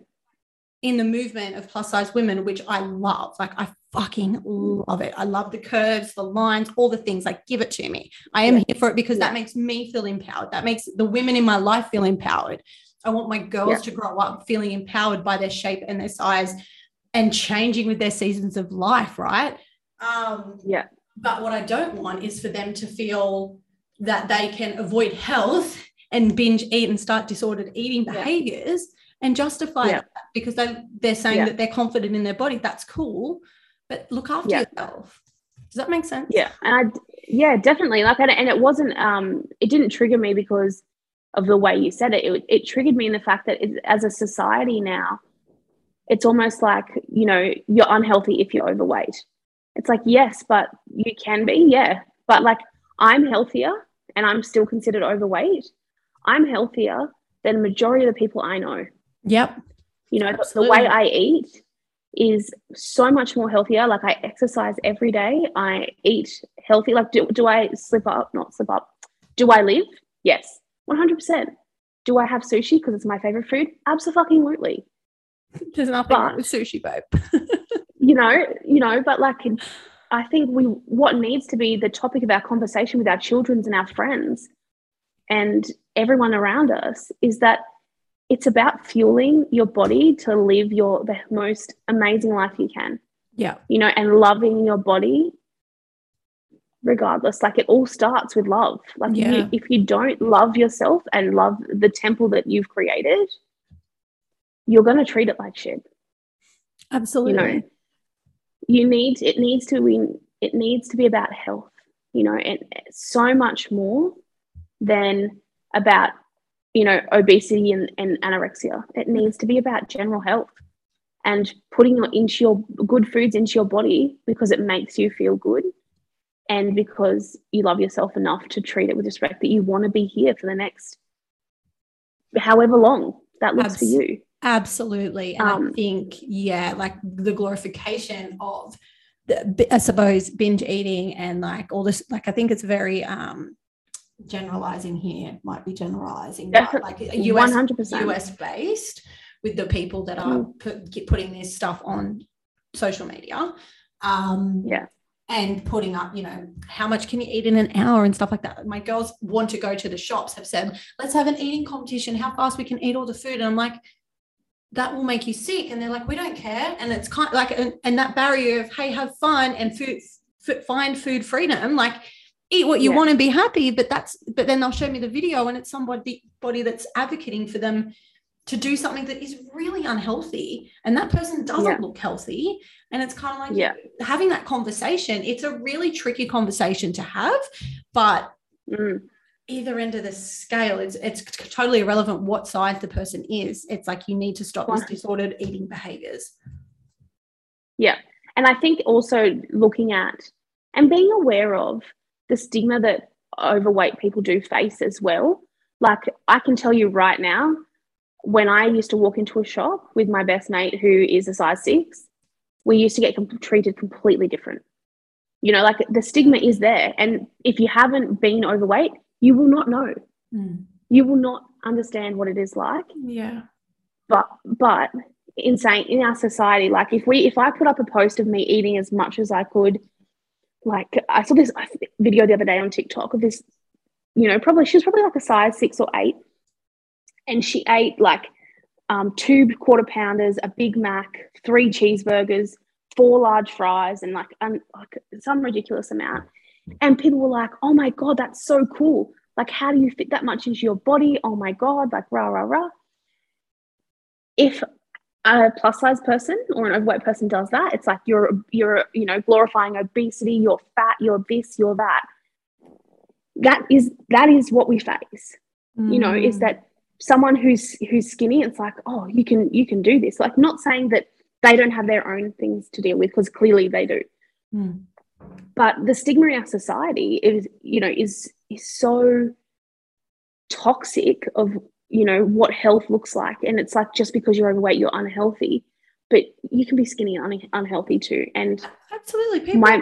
in the movement of plus size women, which I love, like I fucking love it. I love the curves, the lines, all the things. Like, give it to me. I am yeah. here for it because yeah. that makes me feel empowered. That makes the women in my life feel empowered. I want my girls yeah. to grow up feeling empowered by their shape and their size and changing with their seasons of life, right? Um, yeah. But what I don't want is for them to feel that they can avoid health and binge eat and start disordered eating behaviors and justify that because they, they're saying that they're confident in their body. That's cool but look after yeah. yourself. Does that make sense? Yeah. And I, yeah, definitely. Like, and it wasn't, um, it didn't trigger me because of the way you said it. It, it triggered me in the fact that it, as a society now, it's almost like, you know, you're unhealthy if you're overweight. It's like, yes, but you can be, yeah. But like, I'm healthier and I'm still considered overweight. I'm healthier than the majority of the people I know. Yep. You know, the, the way I eat is so much more healthier. Like I exercise every day. I eat healthy. Like do, do I slip up? Not slip up. Do I live? Yes, 100%. Do I have sushi because it's my favorite food? Absolutely. There's nothing but, wrong with sushi, babe. you know, you know, but like I think we what needs to be the topic of our conversation with our children and our friends and everyone around us is that it's about fueling your body to live your the most amazing life you can. Yeah. You know, and loving your body regardless. Like it all starts with love. Like yeah. you, if you don't love yourself and love the temple that you've created, you're going to treat it like shit. Absolutely. You know, you need it needs to win. It needs to be about health. You know, and so much more than about you know obesity and, and anorexia. It needs to be about general health and putting your into your good foods into your body because it makes you feel good and because you love yourself enough to treat it with respect that you want to be here for the next however long that looks Abs- for you absolutely and um, i think yeah like the glorification of the, i suppose binge eating and like all this like i think it's very um generalizing here might be generalizing like us 100%. us based with the people that are mm. put, putting this stuff on social media um yeah and putting up, you know, how much can you eat in an hour and stuff like that. My girls want to go to the shops, have said, let's have an eating competition, how fast we can eat all the food. And I'm like, that will make you sick. And they're like, we don't care. And it's kind of like, and, and that barrier of, hey, have fun and food, f- find food freedom. Like, eat what you yeah. want and be happy. But that's, but then they'll show me the video and it's somebody body that's advocating for them to do something that is really unhealthy and that person doesn't yeah. look healthy and it's kind of like yeah. having that conversation it's a really tricky conversation to have but mm. Either end of the scale it's it's totally irrelevant what size the person is. It's like you need to stop this disordered eating behaviors. Yeah. And i think also looking at and being aware of the stigma that overweight people do face as well. Like i can tell you right now when I used to walk into a shop with my best mate who is a size six, we used to get com- treated completely different. You know, like the stigma is there. And if you haven't been overweight, you will not know. Mm. You will not understand what it is like. Yeah. But, but in saying in our society, like if we, if I put up a post of me eating as much as I could, like I saw this video the other day on TikTok of this, you know, probably she was probably like a size six or eight and she ate like um, two quarter pounders, a Big Mac, three cheeseburgers, four large fries, and like, un- like some ridiculous amount. And people were like, "Oh my god, that's so cool! Like, how do you fit that much into your body? Oh my god! Like, rah rah rah." If a plus size person or an overweight person does that, it's like you're you're you know glorifying obesity. You're fat. You're this. You're that. That is that is what we face. Mm. You know, is mm. that someone who's who's skinny it's like oh you can you can do this like not saying that they don't have their own things to deal with because clearly they do mm. But the stigma in our society is you know is is so toxic of you know what health looks like. And it's like just because you're overweight you're unhealthy. But you can be skinny and un- unhealthy too. And absolutely. People my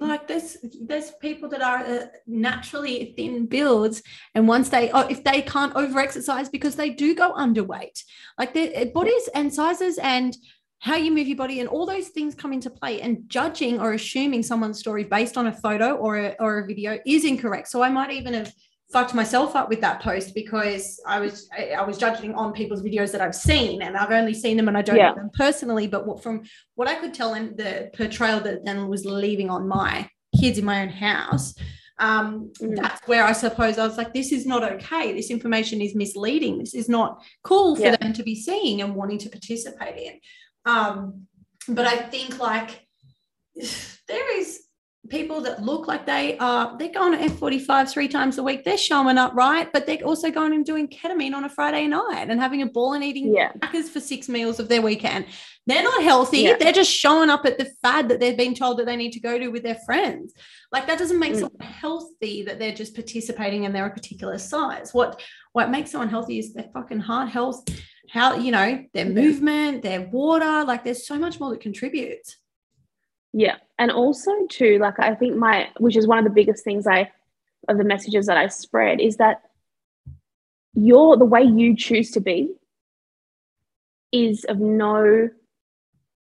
like there's there's people that are uh, naturally thin builds. And once they oh, if they can't over exercise because they do go underweight. Like their bodies and sizes and how you move your body and all those things come into play and judging or assuming someone's story based on a photo or a, or a video is incorrect so i might even have fucked myself up with that post because I was I was judging on people's videos that I've seen and I've only seen them and I don't yeah. know them personally. But what, from what I could tell in the portrayal that then was leaving on my kids in my own house, um, mm. that's where I suppose I was like, this is not okay. This information is misleading. This is not cool for yeah. them to be seeing and wanting to participate in. Um, but I think like there is people that look like they are they're going to F45 three times a week. They're showing up, right? But they're also going and doing ketamine on a Friday night and having a ball and eating yeah. crackers for six meals of their weekend. They're not healthy. Yeah. They're just showing up at the fad that they've been told that they need to go to with their friends. Like that doesn't make mm. someone healthy that they're just participating and they're a particular size. What what makes someone healthy is their fucking heart health how you know their movement their water like there's so much more that contributes. Yeah. And also too like i think my which is one of the biggest things i of the messages that i spread is that you're the way you choose to be is of no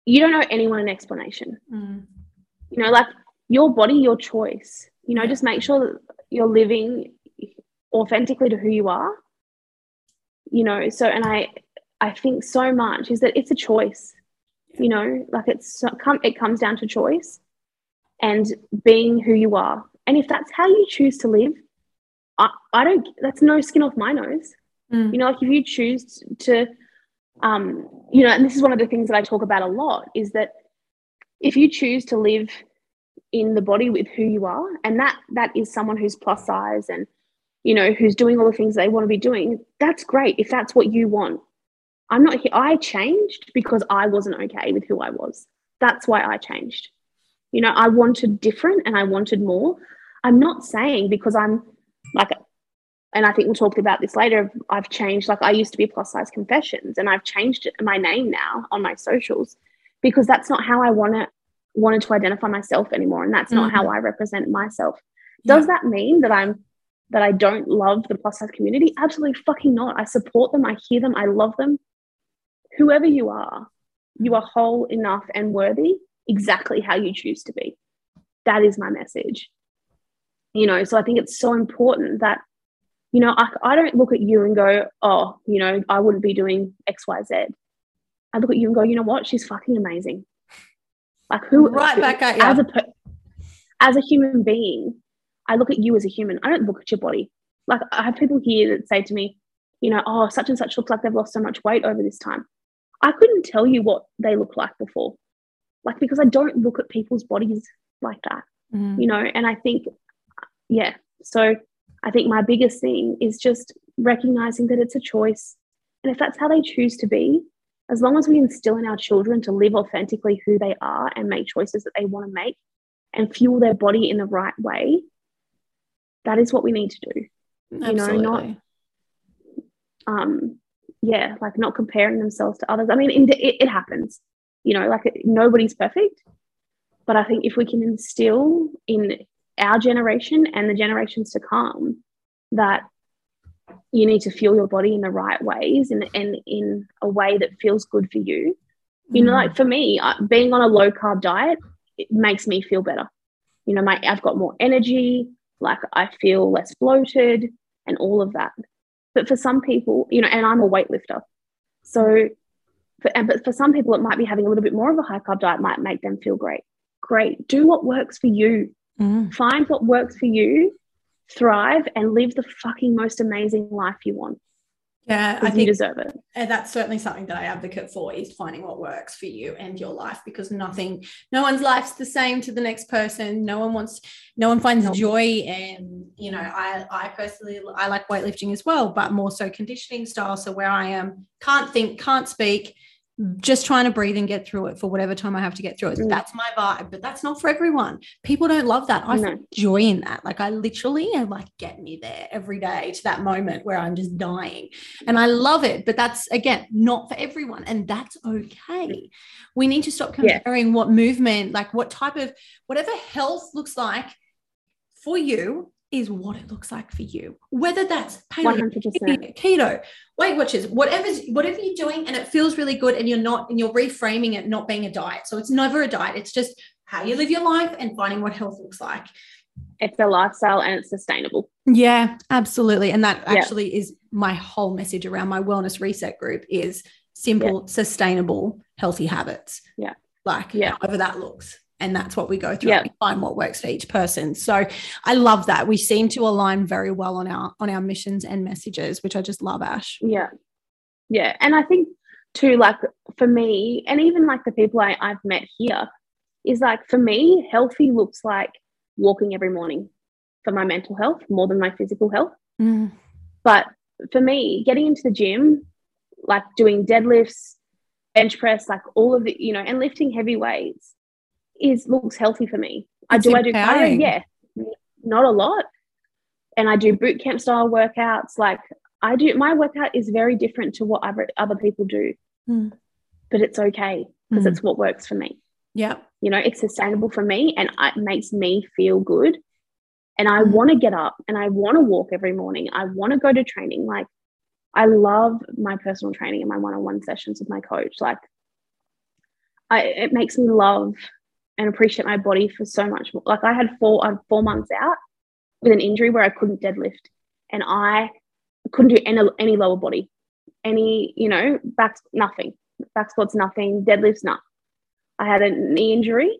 you don't know anyone an explanation. Mm. you know like your body your choice. You know just make sure that you're living authentically to who you are. You know so and i i think so much is that it's a choice you know like it's come it comes down to choice and being who you are. And if that's how you choose to live i, I don't that's no skin off my nose. Mm. you know like if you choose to um you know and this is one of the things that i talk about a lot is that if you choose to live in the body with who you are and that that is someone who's plus size and you know who's doing all the things they want to be doing that's great if that's what you want i'm not here i changed because i wasn't okay with who i was. That's why i changed. You know i wanted different and i wanted more. I'm not saying because i'm like and i think we'll talk about this later i've changed like i used to be plus size confessions and i've changed my name now on my socials because that's not how i want to wanted to identify myself anymore and that's not mm-hmm. how i represent myself. Yeah. does that mean that i'm that i don't love the plus size community? Absolutely fucking not. I support them. I hear them. I love them whoever you are you are whole enough and worthy exactly how you choose to be that is my message you know so i think it's so important that you know I, I don't look at you and go oh you know i wouldn't be doing xyz i look at you and go you know what she's fucking amazing like who right back at you. as a as a human being, I look at you as a human. I don't look at your body. Like I have people here that say to me, you know, oh, such and such looks like they've lost so much weight over this time. I couldn't tell you what they looked like before. Like because I don't look at people's bodies like that. Mm. You know, and I think yeah. So I think my biggest thing is just recognizing that it's a choice. And if that's how they choose to be, as long as we instill in our children to live authentically who they are and make choices that they want to make and fuel their body in the right way, that is what we need to do. Absolutely. You know, not um yeah, like not comparing themselves to others. I mean, it, it happens. You know, like nobody's perfect, but I think if we can instill in our generation and the generations to come that you need to fuel your body in the right ways and, and in a way that feels good for you. You know, like mm. for me, being on a low carb diet, it makes me feel better. You know, my I've got more energy, like I feel less bloated and all of that. But for some people, you know, and I'm a weightlifter. So for, and, but for some people, it might be having a little bit more of a high carb diet might make them feel great. Great. Do what works for you. Mm. Find what works for you thrive and live the fucking most amazing life you want. Yeah, I think you deserve it. And that's certainly something that I advocate for is finding what works for you and your life because nothing, no one's life's the same to the next person. No one wants, no one finds joy. And, you know, I, I personally, I like weightlifting as well, but more so conditioning style. So where I am, can't think, can't speak, just trying to breathe and get through it for whatever time I have to get through it. Mm. That's my vibe, but that's not for everyone. People don't love that. I no. find joy in that. Like I literally am like, get me there every day to that moment where I'm just dying. And I love it. But that's again not for everyone. And that's okay. We need to stop comparing yeah. what movement, like what type of whatever health looks like for you is what it looks like for you. Whether that's paleo, keto, Weight Watchers, whatever's whatever you're doing, and it feels really good, and you're not, and you're reframing it not being a diet. So it's never a diet. It's just how you live your life and finding what health looks like. It's a lifestyle and it's sustainable. Yeah, absolutely. And that actually yeah. is my whole message around my wellness reset group is simple, yeah. sustainable, healthy habits. Yeah. Like yeah. however that looks and that's what we go through. Yeah. we find what works for each person. So i love that. We seem to align very well on our on our missions and messages which i just love ash. Yeah. Yeah. And i think too like for me and even like the people I, i've met here is like for me healthy looks like walking every morning for my mental health more than my physical health. Mm. but for me getting into the gym like doing deadlifts bench press like all of the you know and lifting heavy weights is looks healthy for me. I do empowering. I do cardio? Yeah, not a lot. And I do boot camp style workouts. Like I do my workout is very different to what other, other people do. Mm. But it's okay because Mm. it's what works for me. Yeah. You know, it's sustainable for me and it makes me feel good. And I Mm. want to get up and I want to walk every morning. I want to go to training. Like, I love my personal training and my one on one sessions with my coach. Like, I, it makes me love and appreciate my body for so much more. Like, I had four, I had four months out with an injury where I couldn't deadlift and I couldn't do any, any lower body, any, you know, back, nothing, back squats, nothing, deadlifts, nothing. I had a knee injury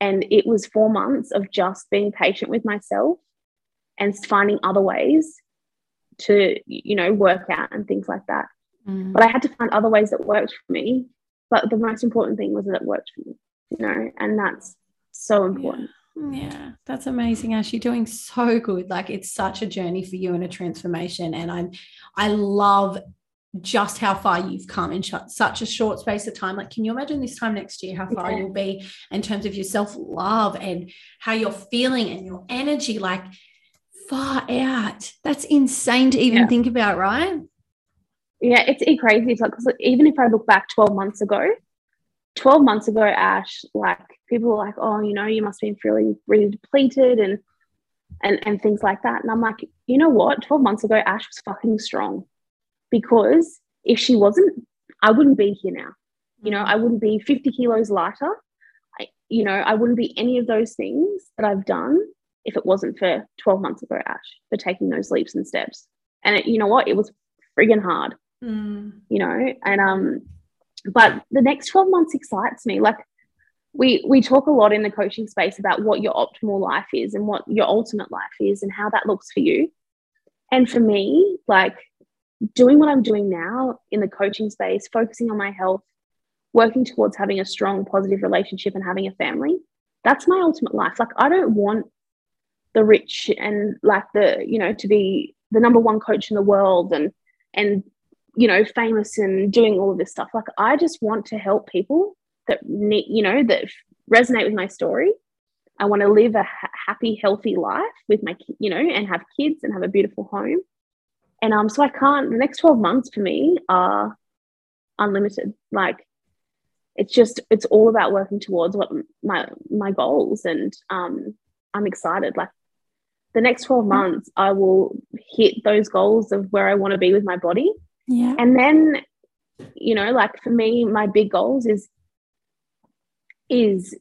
and it was four months of just being patient with myself and finding other ways to, you know, work out and things like that. Mm. But I had to find other ways that worked for me. But the most important thing was that it worked for me, know, and that's so important. Yeah, that's amazing, Ash. You're doing so good. Like it's such a journey for you and a transformation. And I'm I love just how far you've come in such a short space of time. Like, can you imagine this time next year how far Yeah. you'll be in terms of your self-love and how you're feeling and your energy? Like far out. That's insane to even Yeah. think about, right? Yeah, it's, it's crazy. It's like, even if I look back 12 months ago, 12 months ago, Ash, like people were like, oh, you know, you must be feeling really depleted and and and things like that. And I'm like, you know what? 12 months ago, Ash was fucking strong. Because if she wasn't, I wouldn't be here now. You know, I wouldn't be 50 kilos lighter. I, you know, I wouldn't be any of those things that I've done if it wasn't for 12 months ago, Ash, for taking those leaps and steps. And it, you know what? It was friggin' hard Mm. you know and um but the next 12 months excites me. Like we we talk a lot in the coaching space about what your optimal life is and what your ultimate life is and how that looks for you. And for me like doing what i'm doing now in the coaching space focusing on my health working towards having a strong positive relationship and having a family that's my ultimate life. Like i don't want the rich and like the you know to be the number one coach in the world and and you know famous and doing all of this stuff. Like i just want to help people that need you know that resonate with my story. I want to live a ha- happy healthy life with my you know and have kids and have a beautiful home. And um so i can't the next 12 months for me are unlimited. Like it's just it's all about working towards what my my goals and um i'm excited. Like the next 12 months i will hit those goals of where i want to be with my body Yeah. and then you know like for me my big goals is is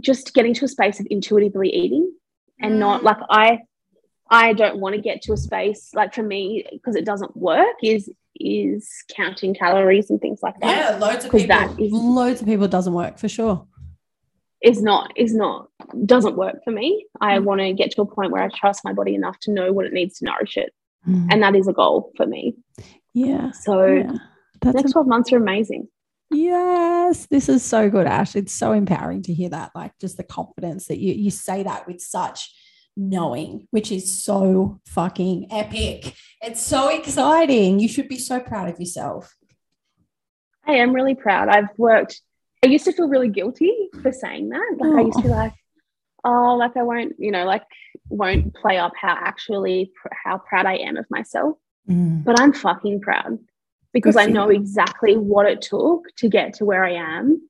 just getting to a space of intuitively eating and not Mm. like i i don't want to get to a space like for me because it doesn't work is is counting calories and things like that Yeah, loads of 'Cause people. that is- loads of people doesn't work for sure. is not is not doesn't work for me i Mm. want to get to a point where i trust my body enough to know what it needs to nourish it Mm. and that is a goal for me yeah. so yeah. That's next 12 months are amazing Yes, this is so good, Ash. It's so empowering to hear that. Like just the confidence that you you say that with such knowing, which is so fucking epic. It's so exciting. You should be so proud of yourself. I am really proud. I've worked. I used to feel really guilty for saying that. Like I used to be oh. like, oh, like I won't, you know, like won't play up how actually how proud I am of myself. Mm. But I'm fucking proud because I know exactly what it took to get to where I am,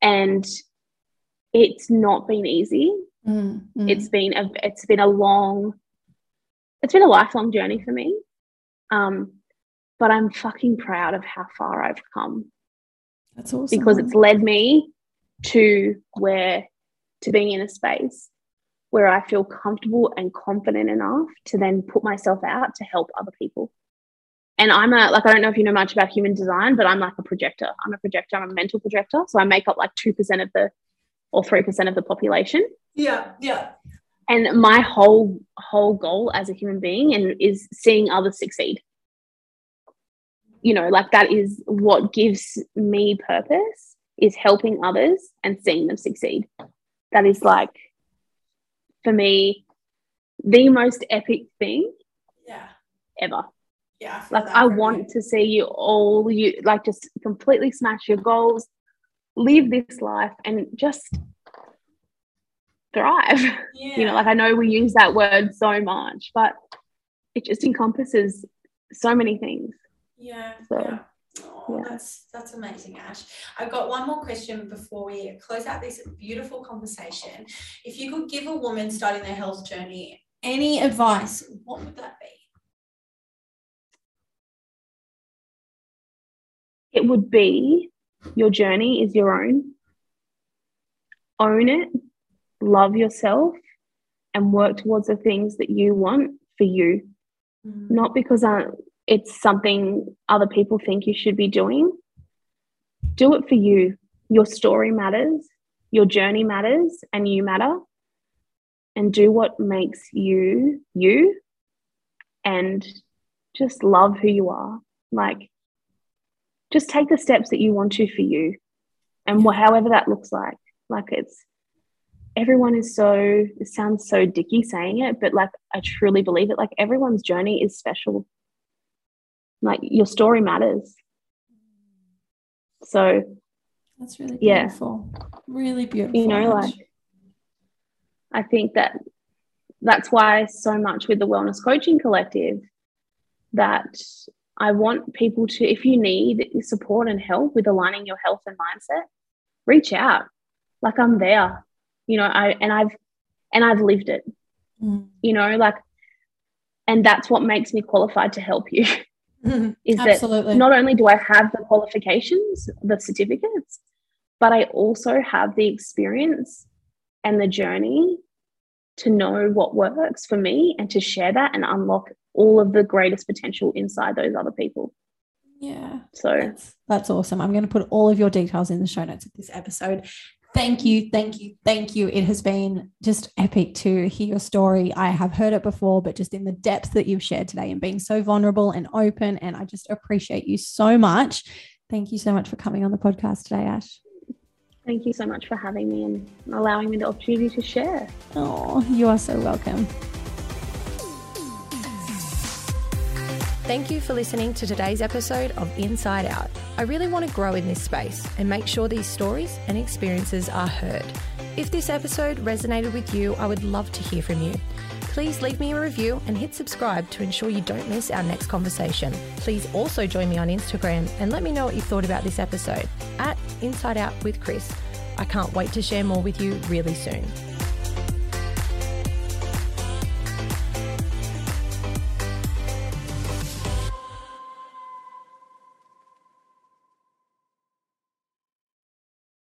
and it's not been easy. Mm, mm. It's been a it's been a long, it's been a lifelong journey for me. Um, but I'm fucking proud of how far I've come that's awesome. because it's led me to where to being in a space where I feel comfortable and confident enough to then put myself out to help other people. And I'm a like I don't know if you know much about human design, but I'm like a projector. I'm a projector. I'm a mental projector. So I make up like two percent of the or three percent of the population. yeah, yeah. And my whole whole goal as a human being and is seeing others succeed. You know, like that is what gives me purpose is helping others and seeing them succeed. That is like for me the most epic thing Yeah. ever. Yeah. Like I want to see you all you like just completely smash your goals, live this life and just thrive. yeah. you know like i know we use that word so much but it just encompasses so many things. Yeah. So, yeah. Oh, that's that's amazing, Ash. I've got one more question before we close out this beautiful conversation. If you could give a woman starting their health journey any advice, what would that be? It would be your journey is your own. Own it, love yourself, and work towards the things that you want for you. Mm-hmm. Not because uh, it's something other people think you should be doing. Do it for you. Your story matters, your journey matters, and you matter. And do what makes you you and just love who you are. Like, just take the steps that you want to for you and however that looks like. Like, it's everyone is so, it sounds so dicky saying it, but like, I truly believe it. Like, everyone's journey is special like your story matters. So that's really beautiful. Yeah. really beautiful. You know like i think that that's why so much with the wellness coaching collective that i want people to if you need support and help with aligning your health and mindset reach out. Like i'm there. You know i and i've and i've lived it. Mm. you know like and that's what makes me qualified to help you Mm-hmm. Is Absolutely. that not only do I have the qualifications, the certificates, but I also have the experience and the journey to know what works for me and to share that and unlock all of the greatest potential inside those other people. Yeah. So that's, that's awesome. I'm going to put all of your details in the show notes of this episode. Thank you, thank you, thank you. It has been just epic to hear your story. I have heard it before, but just in the depth that you've shared today and being so vulnerable and open. And I just appreciate you so much. Thank you so much for coming on the podcast today, Ash. Thank you so much for having me and allowing me the opportunity to share. Oh, you are so welcome. Thank you for listening to today's episode of Inside Out. I really want to grow in this space and make sure these stories and experiences are heard. If this episode resonated with you, I would love to hear from you. Please leave me a review and hit subscribe to ensure you don't miss our next conversation. Please also join me on Instagram and let me know what you thought about this episode at Inside Out with Chris. I can't wait to share more with you really soon.